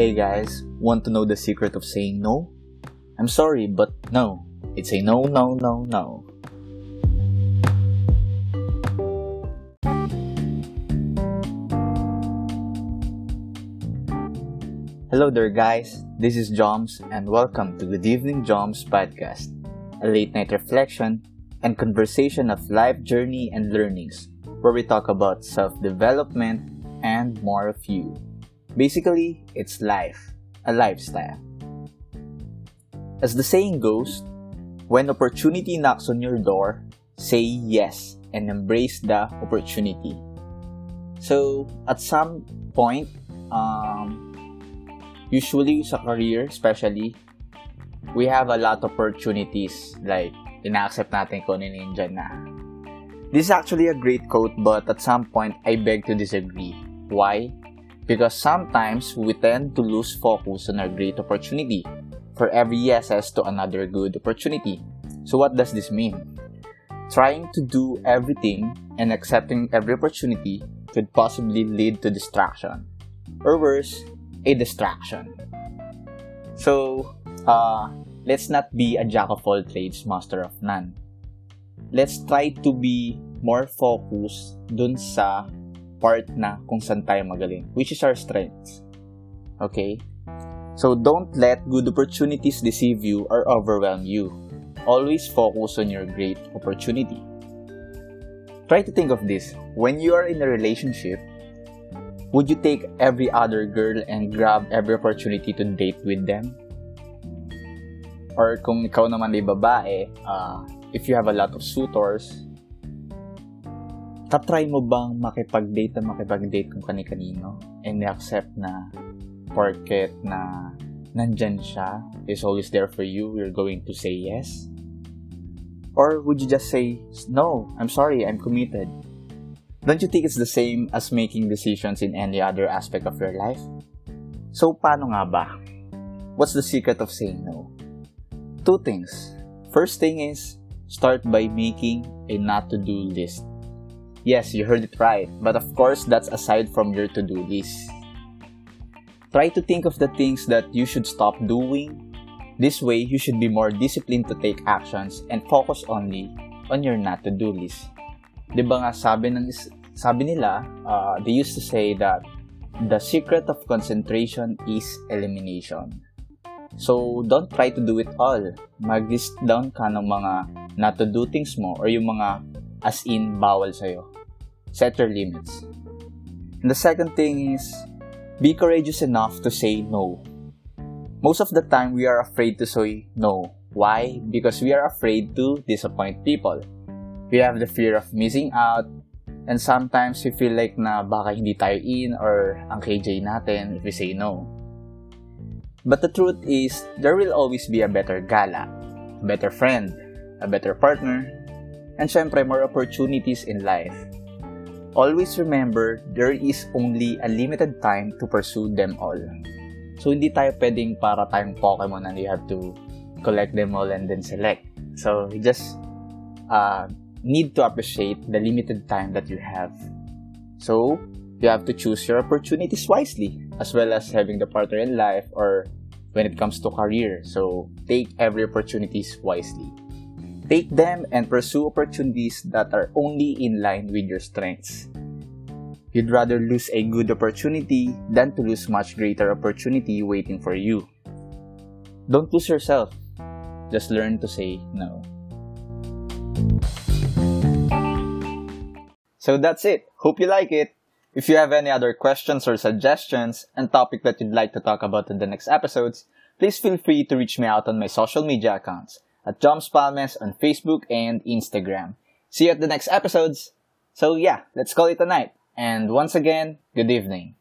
Hey guys, want to know the secret of saying no? I'm sorry, but no. It's a no, no, no, no. Hello there, guys. This is Joms, and welcome to Good Evening Joms podcast, a late night reflection and conversation of life journey and learnings, where we talk about self development and more of you. Basically, it's life, a lifestyle. As the saying goes, when opportunity knocks on your door, say yes and embrace the opportunity. So, at some point, um, usually sa career especially, we have a lot of opportunities like ina-accept natin kung ano yung dyan na. This is actually a great quote but at some point I beg to disagree. Why? Because sometimes we tend to lose focus on our great opportunity for every yeses to another good opportunity. So what does this mean? Trying to do everything and accepting every opportunity could possibly lead to distraction. Or worse, a distraction. So, uh, let's not be a jack of all trades, master of none. Let's try to be more focused dun sa part na kung saan tayo magaling, which is our strengths. Okay? So, don't let good opportunities deceive you or overwhelm you. Always focus on your great opportunity. Try to think of this. When you are in a relationship, would you take every other girl and grab every opportunity to date with them? Or kung ikaw naman ay babae, uh, if you have a lot of suitors, tatry mo bang makipag-date na makipag-date kung kani-kanino and accept na porket na nandyan siya, is always there for you, you're going to say yes? Or would you just say, no, I'm sorry, I'm committed. Don't you think it's the same as making decisions in any other aspect of your life? So, paano nga ba? What's the secret of saying no? Two things. First thing is, start by making a not to do list. Yes, you heard it right, but of course, that's aside from your to do list. Try to think of the things that you should stop doing. This way, you should be more disciplined to take actions and focus only on your not to do list. 'di ba nga sabi ng sabi nila, uh, they used to say that the secret of concentration is elimination. So, don't try to do it all. Mag-list down ka ng mga not to do things mo or yung mga as in bawal sa'yo. Set your limits. And the second thing is, be courageous enough to say no. Most of the time, we are afraid to say no. Why? Because we are afraid to disappoint people we have the fear of missing out, and sometimes we feel like na baka hindi tayo in or ang KJ natin if we say no. But the truth is, there will always be a better gala, a better friend, a better partner, and syempre more opportunities in life. Always remember, there is only a limited time to pursue them all. So, hindi tayo pwedeng para tayong Pokemon and you have to collect them all and then select. So, you just uh, need to appreciate the limited time that you have. So, you have to choose your opportunities wisely, as well as having the partner in life or when it comes to career. So, take every opportunities wisely. Take them and pursue opportunities that are only in line with your strengths. You'd rather lose a good opportunity than to lose much greater opportunity waiting for you. Don't lose yourself. Just learn to say no. So that's it. Hope you like it. If you have any other questions or suggestions and topic that you'd like to talk about in the next episodes, please feel free to reach me out on my social media accounts at Joms Palmes on Facebook and Instagram. See you at the next episodes. So yeah, let's call it a night. And once again, good evening.